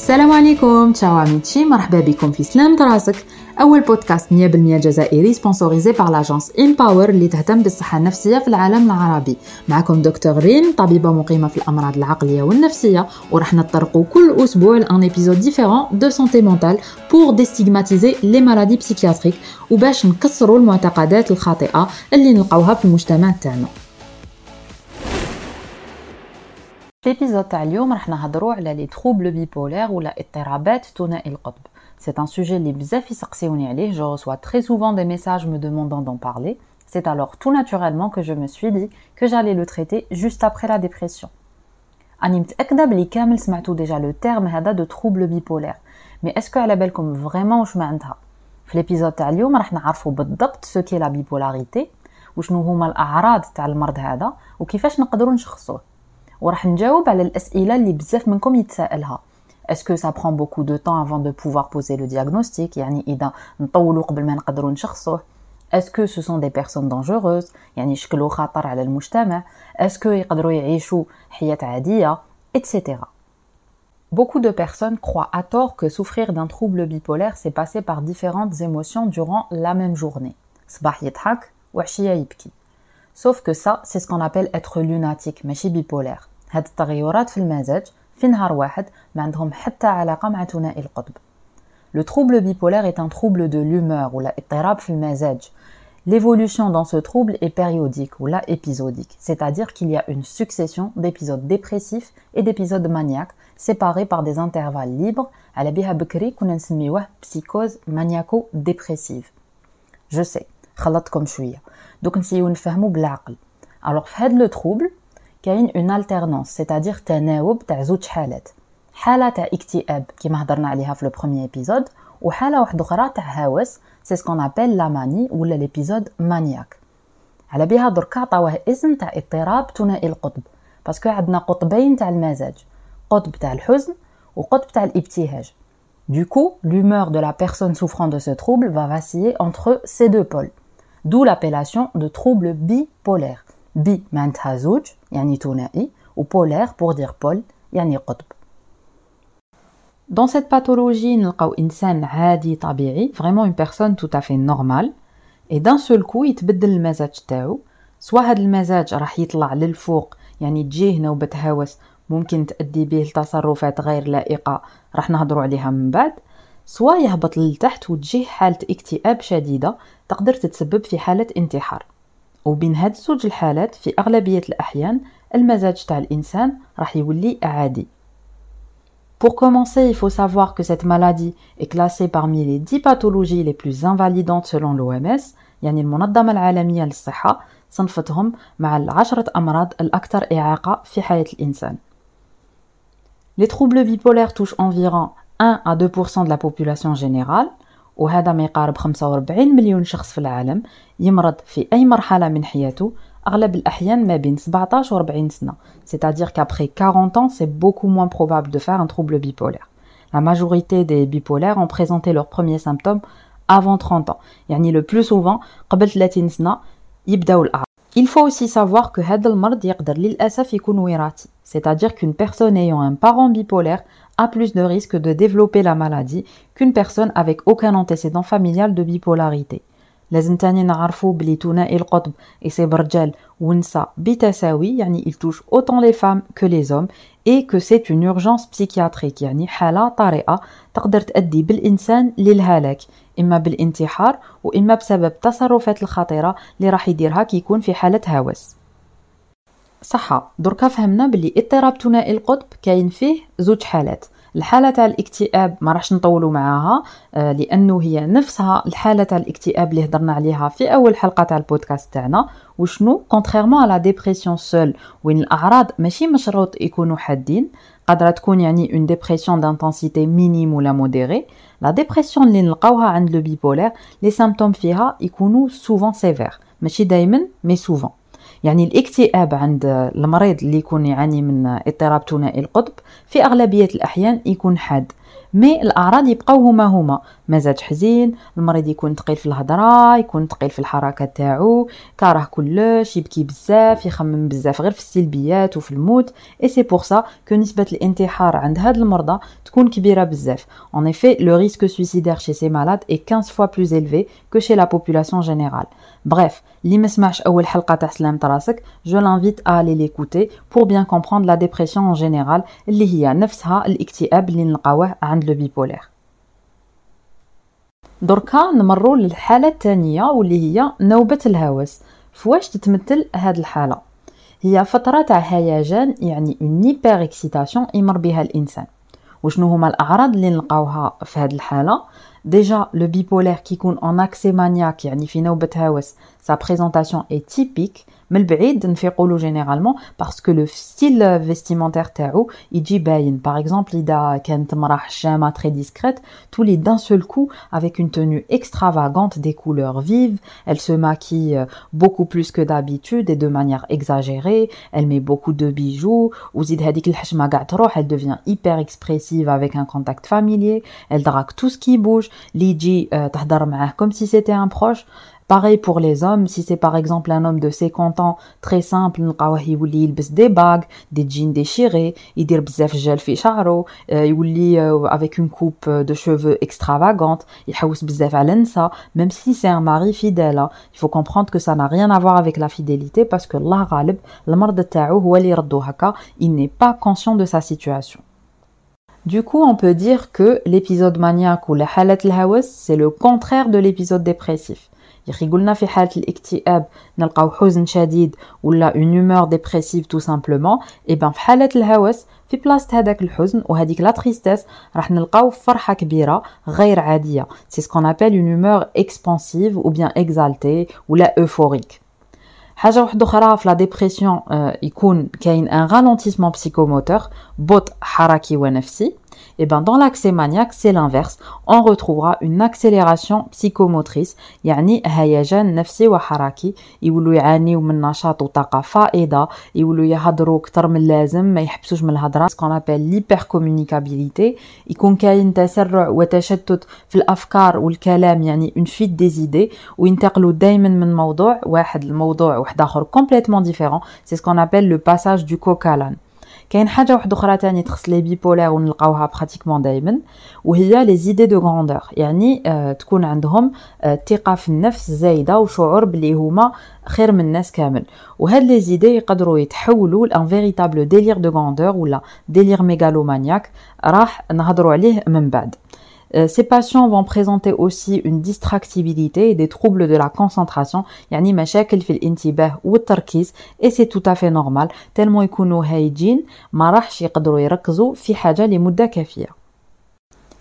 السلام عليكم ciao amici مرحبا بكم في سلام راسك أول بودكاست 100% جزائري sponsorisé par l'agence باور اللي تهتم بالصحة النفسية في العالم العربي. معكم دكتور ريم طبيبة مقيمة في الأمراض العقلية والنفسية وراح نطرقوا كل أسبوع ل un épisode différent de santé mentale pour déstigmatiser les maladies psychiatriques وباش نكسروا المعتقدات الخاطئة اللي نلقاوها في المجتمع تاعنا. في الابيزود تاع اليوم راح نهضروا على لي تروبل بيبولير ولا اضطرابات ثنائي القطب C'est un sujet اللي بزاف يسقسيوني عليه. Je reçois très souvent des messages me demandant d'en parler. C'est alors tout naturellement que je me suis dit que j'allais le traiter juste après la dépression. راني متأكدة بلي كامل سمعتو ديجا لو تيرم هذا دو تروبل بيبولير مي اسكو على بالكم فريمون واش معناتها في الابيزود تاع اليوم راح نعرفوا بالضبط سو كي لا بيبولاريتي وشنو هما الاعراض تاع المرض هذا وكيفاش نقدروا نشخصوه وراح نجاوب على الاسئله اللي بزاف منكم يتسائلها Est-ce que ça prend beaucoup de temps avant de pouvoir poser le diagnostic يعني إذا نطولوا قبل ما نقدروا نشخصوه Est-ce que ce sont des personnes dangereuses يعني يشكلوا خطر على المجتمع Est-ce que يقدروا يعيشوا حياة عادية etc. Beaucoup de personnes croient à tort que souffrir d'un trouble bipolaire c'est passer par différentes émotions durant la même journée. صباح يضحك وعشية يبكي. Sauf que ça, c'est ce qu'on appelle être lunatique, ماشي bipolaire. هاد التغيرات في المزاج في نهار واحد ما عندهم حتى علاقة مع ثنائي القطب. Le trouble bipolaire est un trouble de l'humeur ولا اضطراب في المزاج. L'évolution dans ce trouble est périodique ou la épisodique, c'est-à-dire qu'il y a une succession d'épisodes dépressifs et d'épisodes maniaques séparés par des intervalles libres على بها بكري كنا نسميوه psychose maniaco-dépressive. Je sais, خلطتكم شوية. دوك نسيو نفهمو بالعقل. Alors في هاد لو trouble كاين اون التيرنونس سيتادير تناوب تاع زوج حالات حاله تاع اكتئاب كيما هضرنا عليها في لو بروميير ايبيزود وحاله واحده اخرى تاع هوس سي سكون ابل لا ماني ولا ليبيزود مانياك على بها دركا عطاوه اسم تاع اضطراب ثنائي القطب باسكو عندنا قطبين تاع المزاج قطب تاع الحزن وقطب تاع الابتهاج Du coup, l'humeur de la personne souffrant de ce trouble va vaciller entre ces deux pôles, d'où l'appellation de trouble bipolaire. بي معناتها زوج يعني ثنائي وبولير pour dire بول يعني قطب Dans cette pathologie, نلقاو إنسان عادي طبيعي vraiment une personne tout à fait normale. Et seul coup يتبدل المزاج تاعو سواء هذا المزاج راح يطلع للفوق يعني تجيه نوبة هوس ممكن تأدي به لتصرفات غير لائقة راح نهضروا عليها من بعد سواء يهبط للتحت وتجيه حالة اكتئاب شديدة تقدر تتسبب في حالة انتحار وبين هاد زوج الحالات في أغلبية الأحيان المزاج تاع الإنسان راح يولي عادي Pour commencer, il faut savoir que cette maladie est classée parmi les 10 pathologies les plus invalidantes selon l'OMS يعني المنظمة العالمية للصحة صنفتهم مع العشرة أمراض الأكثر إعاقة في حياة الإنسان. Les troubles bipolaires touchent environ 1 à 2% de la population générale وهذا ما يقارب 45 مليون شخص في العالم يمرض في أي مرحلة من حياته أغلب الأحيان ما بين 17 و 40 سنة c'est-à-dire qu'après 40 ans c'est beaucoup moins probable de faire un trouble bipolaire la majorité des bipolaires ont présenté leurs premiers symptômes avant 30 ans يعني le plus souvent قبل 30 سنة يبداو الأعراض Il faut aussi savoir que هذا المرض يقدر للأسف يكون وراثي c'est-à-dire qu'une personne ayant un parent bipolaire a plus de risques de développer la maladie qu'une personne avec aucun antécédent familial de bipolarité. لازم تاني نعرفوا بلي ثنائي القطب يصيب رجال ونساء بتساوي يعني il touche autant les femmes que les hommes et que c'est une urgence psychiatrique يعني حالة طارئة تقدر تؤدي بالإنسان للهلاك إما بالانتحار وإما بسبب التصرفات الخطيرة اللي راح يديرها كي يكون في حالة هوس صحة دركا فهمنا بلي اضطراب ثنائي القطب كاين فيه زوج حالات. الحالة تاع الاكتئاب ما راحش نطولوا معاها آه، لأنه هي نفسها الحالة تاع الاكتئاب اللي هضرنا عليها في أول حلقة تاع البودكاست تاعنا. وشنو؟ contrairement à la dépression seule وين الأعراض ماشي مشروط يكونوا حادين قادرة تكون يعني une dépression d'intensité minime ولا modérée la dépression اللي نلقاوها عند le bipolaire les symptômes فيها يكونوا souvent sévères ماشي دائما mais souvent يعني الاكتئاب عند المريض اللي يكون يعاني من اضطراب ثنائي القطب في أغلبية الأحيان يكون حاد. mais الأعراض يبقاو هما هما. مزاج حزين المريض يكون ثقيل في الهضرة يكون ثقيل في الحركة تاعو كاره كلش يبكي بزاف يخمم بزاف غير في السلبيات وفي الموت. Et c'est pour ça que نسبة الانتحار عند هاد المرضى تكون كبيرة بزاف. En effet le risque suicidaire chez ces malades est 15 fois plus élevé que chez la population générale. Bref, اللي ما سمعش اول حلقه تاع سلامة راسك je l'invite à aller l'écouter pour bien comprendre la dépression en général اللي هي نفسها الاكتئاب اللي نلقاوه عند le bipolaire دركا نمروا للحالة الثانية واللي هي نوبة الهوس. فواش تتمثل هاد الحالة؟ هي فترة تاع هيجان يعني une hyperexcitation يمر بها الإنسان. وشنو هما الأعراض اللي نلقاوها في هاد الحالة؟ le bipolaire qui tombe en accès maniaque, يعني في نوبة هوس, sa présentation est typique, من البعيد نفيقولو généralement parce que le style vestimentaire تاعو يجي باين par exemple إذا كانت مرأة حشامة très discrète تولي d'un seul coup avec une tenue extravagante des couleurs vives elle se maquille euh, beaucoup plus que d'habitude et de manière exagérée elle met beaucoup de bijoux وزيد هذيك الحشمة قاع تروح elle devient hyper expressive avec un contact familier elle drague tout ce qui bouge اللي يجي تهضر معاه comme si c'était un proche Pareil pour les hommes, si c'est par exemple un homme de 50 ans, très simple, il des bagues, des jeans déchirés, il dit bzef gel fi charo, euh, il euh, avec une coupe euh, de cheveux extravagante, il haous bzef ça, même si c'est un mari fidèle. Hein. Il faut comprendre que ça n'a rien à voir avec la fidélité parce que la ghalib, il n'est pas conscient de sa situation. Du coup, on peut dire que l'épisode maniaque ou la halat al c'est le contraire de l'épisode dépressif. يا قلنا في حالة الاكتئاب نلقاو حزن شديد ولا اون هومور ديبريسيف تو سامبلومون اي بان في حالة الهوس في بلاصه هذاك الحزن وهذيك لا تريستيس راح نلقاو فرحة كبيرة غير عادية. c'est ce qu'on appelle une humeur expansive ou bien exaltée ولا euphorique حاجة واحدة أخرى في la dépression يكون كاين un ralentissement psychomoteur بطء حركي ونفسي. Et bien dans l'accès maniaque, c'est l'inverse. On retrouvera une accélération psychomotrice يعني هيجان نفسي وحركي يولوا يعانيوا من نشاط وطاقة فائضة يولوا يهضروا أكثر من اللازم ما يحبسوش من الهضرة سكون ابل ليبر كومونيكابيليتي يكون كاين تسرع وتشتت في الأفكار والكلام يعني اون فيت دي زيدي وينتقلوا دائما من موضوع واحد لموضوع واحد آخر كومبليتمون ديفيرون سي سكون ابل لو باساج دو كوكالان كاين حاجة واحدة أخرى تاني تخص les bipolaires ونلقاوها pratiquement دائما وهي les idées de grandeur يعني آه تكون عندهم آه ثقة في النفس زايدة وشعور بلي هما خير من الناس كامل. وهاد les idées يقدروا يتحولوا ل un véritable délire de grandeur ولا délire mégalomaniaque راح نهضروا عليه من بعد. ces patients vont présenter aussi une distractibilité et des troubles de la concentration يعني مشاكل في الانتباه والتركيز et c'est tout à fait normal tellement يكونوا هايجين ما راحش يقدروا يركزوا في حاجة لمدة كافية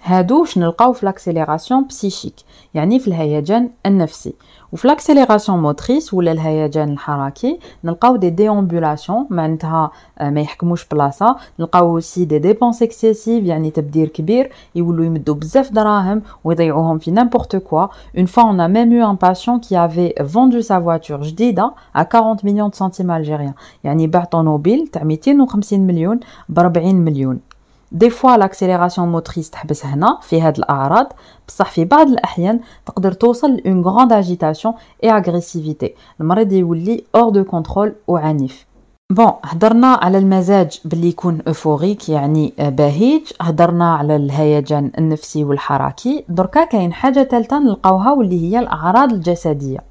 هادو نلقاو في l'accélération psychique يعني في الهيجان النفسي. وفي l'accélération motrice ولا الهيجان الحركي نلقاو des déambulations معناتها ما يحكموش بلاصة. نلقاو c'est des dépenses excessives يعني تبدير كبير يولوا يمدوا بزاف دراهم ويضيعوهم في n'importe quoi une fois on a même eu un patient qui avait vendu sa voiture جديدة à 40 millions centimes algériens يعني باع طوموبيل تاع 250 مليون ب 40 مليون. des fois l'accélération motrice تحبس هنا في هاد الأعراض. بصح في بعض الأحيان تقدر توصل ل une grande agitation et agressivité المريض يولي hors de contrôle وعنيف bon هضرنا على المزاج باللي يكون euphorique يعني بهيج. هضرنا على الهيجان النفسي والحركي. دركا كاين حاجة ثالثه نلقاوها واللي هي الأعراض الجسدية.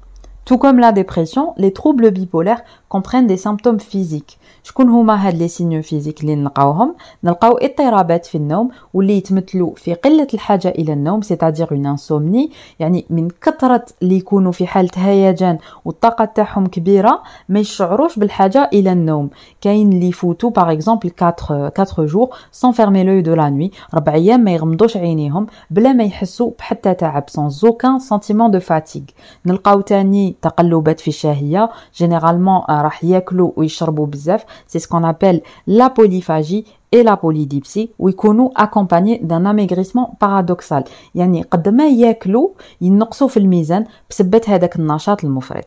Tout comme la dépression, les troubles bipolaires comprennent des symptômes physiques. شكون هما هاد les signes physiques اللي نلقاوهم؟ نلقاو اضطرابات في النوم واللي يتمثلوا في قلة الحاجة إلى النوم c'est-à-dire une insomnie يعني من كثرة اللي يكونوا في حالة هيجان والطاقة تاعهم كبيرة ما يشعروش بالحاجة إلى النوم. كاين اللي يفوتوا par exemple 4 4 jours sans fermer l'œil de la nuit ربع أيام ما يغمضوش عينيهم بلا ما يحسوا بحتى تعب sans aucun sentiment de fatigue نلقاو تاني تقلبات في الشهية. généralement راح ياكلوا ويشربوا بزاف. Ce qu'on appelle la polyphagie et la polydipsie. ويكونوا accompagnés d'un amaigrissement paradoxal. يعني قد ما ياكلوا ينقصوا في الميزان بسبب هذاك النشاط المفرط.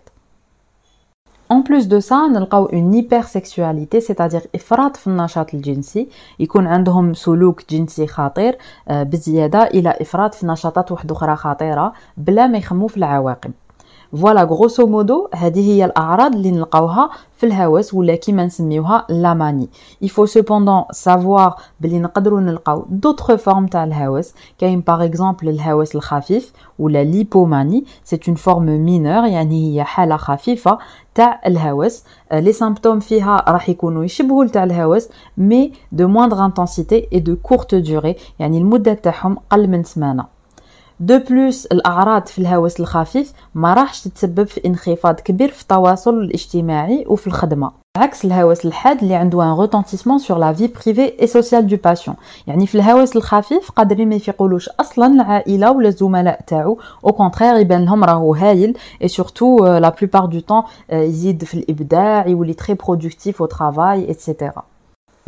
En plus de ça, نلقاو une hypersexualité, c'est-à-dire إفراط في النشاط الجنسي، يكون عندهم سلوك جنسي خطير بزيادة إلى إفراط في نشاطات واحدة أخرى خطيرة بلا ما يخمو في العواقب. voilà grosso modo هذه هي الأعراض اللي نلقاوها في الهوس ولا كيما نسميوها la manie il faut cependant savoir بلي نقدروا نلقاو d'autres formes تاع الهوس كاين par exemple الهوس الخفيف ولا l'hypomanie. c'est une forme mineure يعني هي حالة خفيفة تاع الهوس les symptômes فيها راح يكونوا يشبهوا تاع الهوس mais de moindre intensité et de courte durée يعني المدة تاعهم قل من سمانة. de plus الأعراض في الهوس الخفيف ما راحش تتسبب في انخفاض كبير في التواصل الاجتماعي وفي الخدمة. عكس الهوس الحاد اللي عنده un retentissement sur la vie privée et sociale du patient يعني في الهوس الخفيف قادرين ما يفيقولوش أصلا العائلة ولا الزملاء تاعو. au contraire يبان لهم راهو هايل et surtout la plupart du temps يزيد في الإبداع يولي très productif au travail etc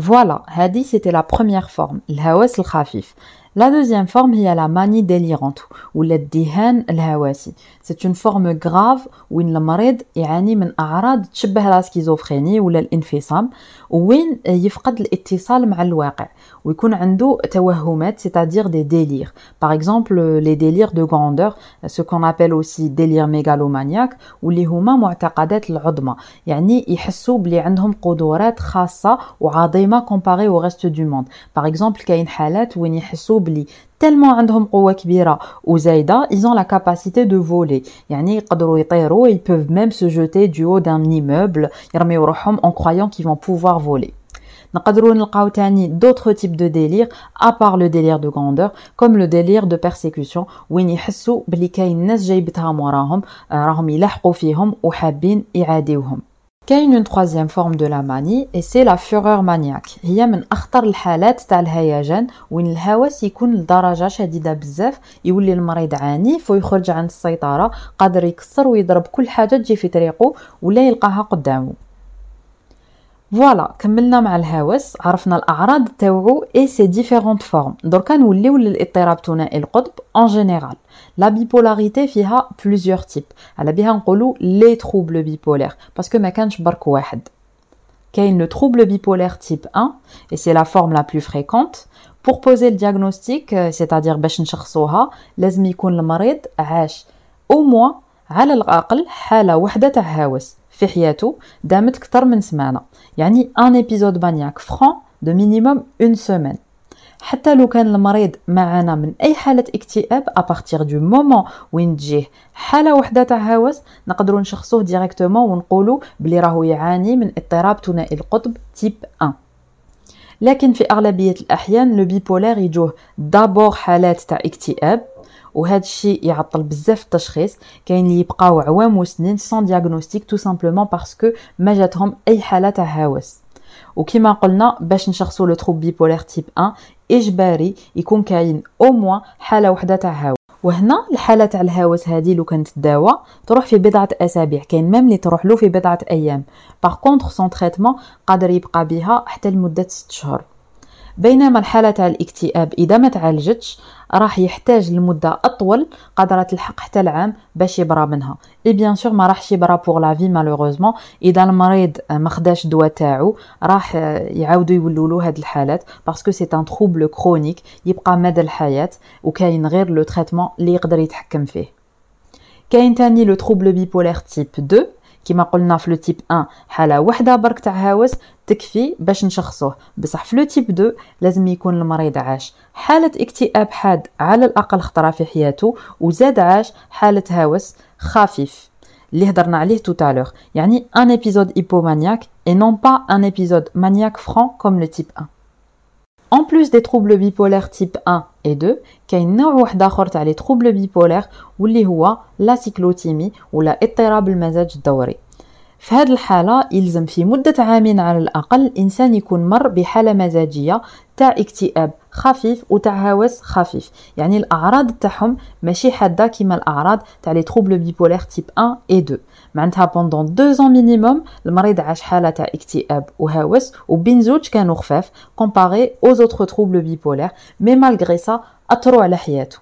voilà هذه c'était la première forme الهوس الخفيف. La deuxième forme est la manie délirante ou le dihan الهواسي. C'est une forme grave وين المريض يعاني من أعراض تشبه لا سكيزوفريني ولا الانفصام وين يفقد الاتصال مع الواقع ويكون عنده توهمات c'est-à-dire des délires. Par exemple les délires de grandeur ce qu'on appelle aussi délire mégalomaniaque واللي هما معتقدات العظمى يعني يحسوا بلي عندهم قدرات خاصة وعظيمة comparé au reste du monde. Par exemple كاين حالات وين يحسوا بلي tellement عندهم قوة كبيرة وزايدة ils ont la capacité de voler يعني يقدروا يطيروا ils peuvent même se jeter du haut d'un immeuble يرميو روحهم en croyant qu'ils vont pouvoir voler نقدروا نلقاو تاني d'autres types de délire à part le délire de grandeur comme le délire de persécution وين يحسوا بلي كاين ناس جايبتها وراهم راهم يلحقوا فيهم وحابين يعاديوهم كاين une troisième forme de la manie et c'est la fureur maniaque هي من أخطر الحالات تاع الهيجان وين الهوس يكون لدرجة شديدة بزاف يولي المريض عنيف ويخرج عن السيطرة قادر يكسر ويضرب كل حاجة تجي في طريقه ولا يلقاها قدامه. voilà كملنا مع الهوس عرفنا الأعراض تاوعو et ses différentes formes دركا نوليو للاضطراب ثنائي القطب en général. La bipolarité فيها plusieurs types. على بها les troubles bipolaires parce que ما كانش برك واحد. كاين le trouble bipolaire type 1 et c'est la forme la plus fréquente. Pour poser le diagnostic, c'est-à-dire باش نشخصوها, لازم يكون المريض عاش au moins على الأقل حالة وحدة تاع هوس في حياته دامت كتر من سمانة. يعني un épisode maniaque franc de minimum une semaine. حتى لو كان المريض معنا من أي حالة اكتئاب à partir du moment وين تجيه حالة وحدة تاع هوس نقدروا نشخصوه directement ونقولوا بلي راهو يعاني من اضطراب ثنائي القطب type 1 لكن في أغلبية الأحيان les bipolaires يجوه d'abord حالات تاع اكتئاب وهذا الشيء يعطل بزاف التشخيص. كاين اللي يبقاو عوام وسنين sans diagnostic tout simplement parce que ما جاتهم أي حالة تاع هوس وكما قلنا باش نشخصوا le trouble bipolaire type 1 إجباري يكون كاين au moins حالة وحدة تاع هوس. وهنا الحالة تاع الهوس هذه لو كانت تداوى تروح في بضعة أسابيع. كاين même اللي تروح له في بضعة أيام. par contre sans traitement قادر يبقى بها حتى لمدة 6 شهور. بينما الحالة تاع الاكتئاب إذا ما تعالجتش راح يحتاج لمدة أطول قادرة تلحق حتى العام باش يبرى منها. et bien sûr ما راحش يبرى pour la vie malheureusement إذا المريض ما خداش الدواء تاعو راح يعاودوا يولوا له هاد الحالات parce que c'est un trouble chronique يبقى مدى الحياة وكاين غير le traitement اللي يقدر يتحكم فيه. كاين تاني le trouble bipolaire type 2 كما قلنا في le type 1 حالة وحدة برك تاع هوس تكفي باش نشخصوه. بصح في le type 2 لازم يكون المريض عاش. حالة اكتئاب حاد على الأقل خطرة في حياته وزاد عاش حالة هوس خفيف. اللي هضرنا عليه l'heure. يعني un épisode hypomaniaque et non pas un épisode maniaque franc comme le type 1 En plus des troubles bipolaires type 1 et 2, كاين نوع واحد آخر تاع les troubles bipolaires واللي هو la cyclothymie ولا اضطراب المزاج الدوري. في هذه الحالة يلزم في مدة عامين على الأقل الإنسان يكون مر بحالة مزاجية تاع اكتئاب خفيف وتاع هوس خفيف. يعني الأعراض تاعهم ماشي حادة كيما الأعراض تاع les troubles bipolaires type 1 و 2 معناتها pendant deux ans minimum المريض عاش حالة تاع اكتئاب وهوس وبين زوج كانوا خفاف comparé aux autres troubles bipolaires mais malgré ça أثروا على حياته.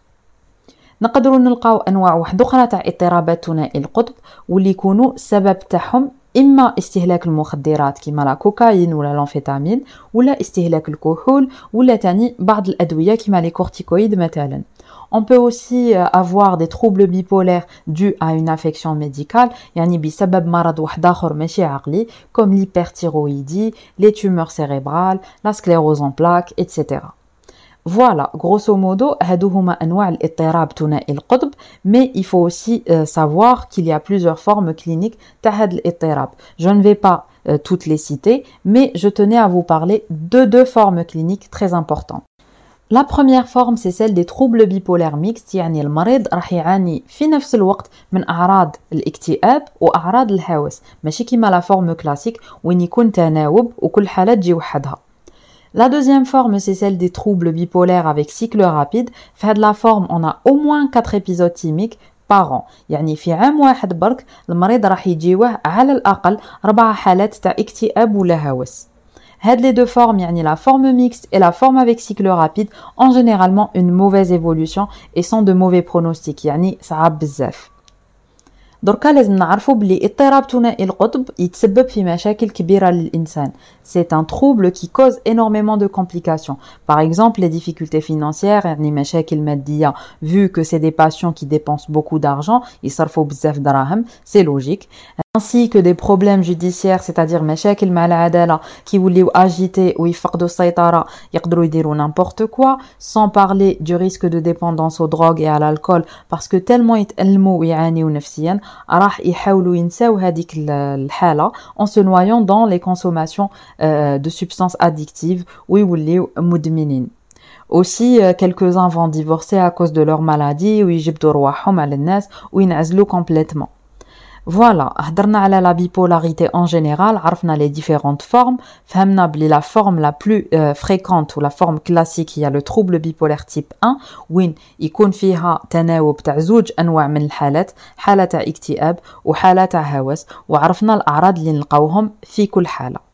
نقدروا نلقاو أنواع واحدة أخرى تاع اضطرابات ثنائي القطب واللي يكونوا السبب تاعهم إما استهلاك المخدرات كيما لا كوكايين ولا l'amphétamine ولا استهلاك الكحول ولا تاني بعض الأدوية كيما les corticoïdes مثلا. On peut aussi euh, avoir des troubles bipolaires dus à une affection médicale, comme l'hyperthyroïdie, les tumeurs cérébrales, la sclérose en plaques, etc. Voilà, grosso modo, mais il faut aussi euh, savoir qu'il y a plusieurs formes cliniques Je ne vais pas euh, toutes les citer, mais je tenais à vous parler de deux formes cliniques très importantes. La première forme c'est celle des troubles bipolaires mixtes يعني المريض راح يعاني في نفس الوقت من أعراض الاكتئاب وأعراض الهوس ماشي كيما لا فورم كلاسيك وين يكون تناوب وكل حالة تجي وحدها La deuxième forme, c'est celle des troubles bipolaires avec cycle rapide. في de la forme, on a au moins 4 épisodes thymiques par. يعني في عام واحد برك المريض راح يجيوه على الأقل أربع حالات تاع اكتئاب ولا هوس. les deux formes, la forme mixte et la forme avec cycle rapide, ont généralement une mauvaise évolution et sont de mauvais pronostics, yani صعب بزاف. دركا لازم نعرفوا بلي اضطراب ثنائي القطب يتسبب في مشاكل كبيره للانسان c'est un trouble qui cause énormément de complications par exemple les difficultés financières يعني مشاكل ماديه vu que c'est des patients qui dépensent beaucoup d'argent يصرفوا بزاف دراهم c'est logique ainsi que des problèmes judiciaires c'est-à-dire مشاكل مع العداله كيوليو اجيتي ويفقدوا السيطره يقدروا يديروا n'importe quoi sans parler du risque de dépendance aux drogues et à l'alcool parce que tellement يتألموا ويعانيوا نفسيا راح يحاولوا ينساو هذيك الحاله en se noyant dans les consommations euh, de substances addictives ويوليو مدمنين Aussi, euh, quelques-uns vont divorcer à cause de leur maladie ou يجبدوا رواحهم على الناس وينعزلوا complètement. Voilà, هضرنا على la bipolarité en général, عرفنا les différentes formes, فهمنا بلي la plus euh, fréquente ou la forme classique هي le trouble bipolaire type 1 وين يكون فيها تناوب تاع زوج أنواع من الحالات حالة تاع اكتئاب وحالة تاع هوس وعرفنا الأعراض اللي نلقاوهم في كل حالة.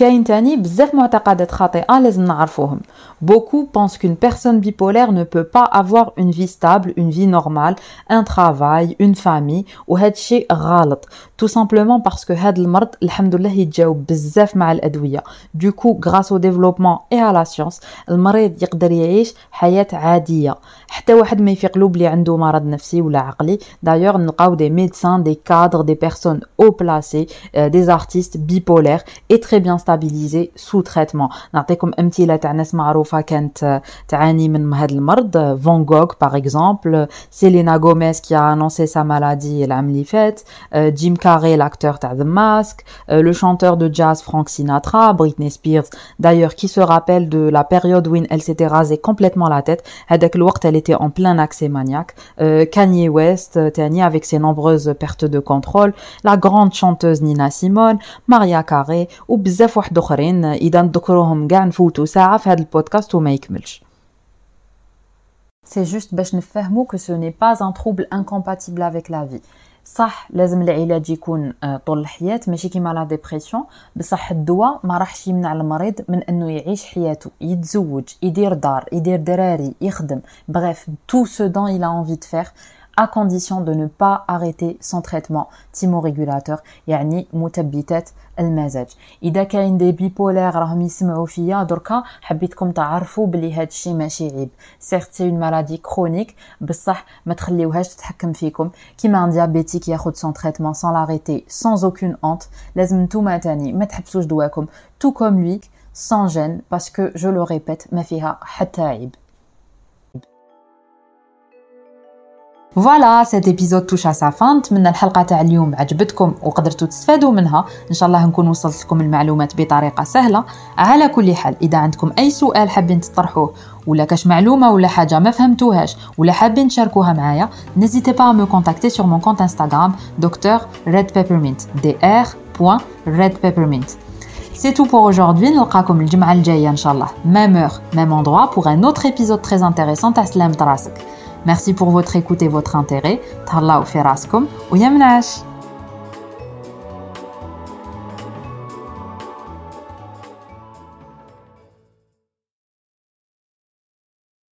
كاين تاني بزاف معتقدات خاطئه لازم نعرفوهم beaucoup pensent qu'une personne bipolaire ne peut pas avoir une vie stable une vie normale un travail une famille وهذا الشيء غلط tout simplement parce que هذا المرض الحمد لله يتجاوب بزاف مع الادويه du coup grâce au développement et à la science المريض يقدر يعيش حياه عاديه حتى واحد ما يفيق له بلي عنده مرض نفسي ولا عقلي d'ailleurs نلقاو des médecins des cadres des personnes haut placées euh, des artistes bipolaires et très bien stabilisés sous traitement نعطيكم امثله تاع ناس معروفه كانت تعاني من هذا المرض فان جوغ par exemple سيلينا غوميز qui a annoncé sa maladie العام اللي فات جيم كاري l'acteur تاع The Mask le chanteur de jazz Frank Sinatra Britney Spears d'ailleurs qui se rappelle de la période où elle s'était rasé complètement la tête هذاك الوقت elle était en plein accès maniaque euh, Kanye West تاني avec ses nombreuses pertes de contrôle la grande chanteuse Nina Simone Maria Carey وبزاف واحد آخرين إذا نذكروهم كاع نفوتوا ساعة في هذا البودكاست وما يكملش. C'est juste باش نفهمو que ce n'est pas un trouble incompatible avec la vie. صح لازم العلاج يكون طول الحياة ماشي كيما لا ديبرسيون بصح الدواء ما راحش يمنع المريض من إنه يعيش حياته يتزوج يدير دار يدير دراري يخدم. Tout ce dont il a envie de faire à condition de ne pas arrêter son traitement thymorégulateur يعني مثبتات المزاج اذا كاين دي بيبولار راهم يسمعوا فيا دركا حبيتكم تعرفوا بلي هذا الشيء ماشي عيب سيرت سي اون مالادي كرونيك بصح ما تخليوهاش تتحكم فيكم كيما ان ديابيتيك ياخذ سون تريتمون سان لاريتي سان اوكون اونت لازم نتوما تاني ما تحبسوش دواكم تو كوم لوي sans gêne parce que je le répète ما فيها حتى عيب فوالا سيت ايبيزود توش سا فان نتمنى الحلقة تاع اليوم عجبتكم وقدرتوا تستفادوا منها ان شاء الله نكون وصلت لكم المعلومات بطريقه سهله على كل حال اذا عندكم اي سؤال حابين تطرحوه ولا كاش معلومه ولا حاجة ما فهمتوهاش ولا حابين تشاركوها معايا n'hésitez pas à me contacter sur mon compte Instagram docteur Red Peppermint DR point Red Peppermint C'est tout pour aujourd'hui. نلقاكم الجمعة الجاية إن شاء الله. Même heure, même endroit pour un autre épisode très intéressant à Slam Trask. Merci pour votre écoute et votre intérêt. تهلاو في راسكم ou Yamnash.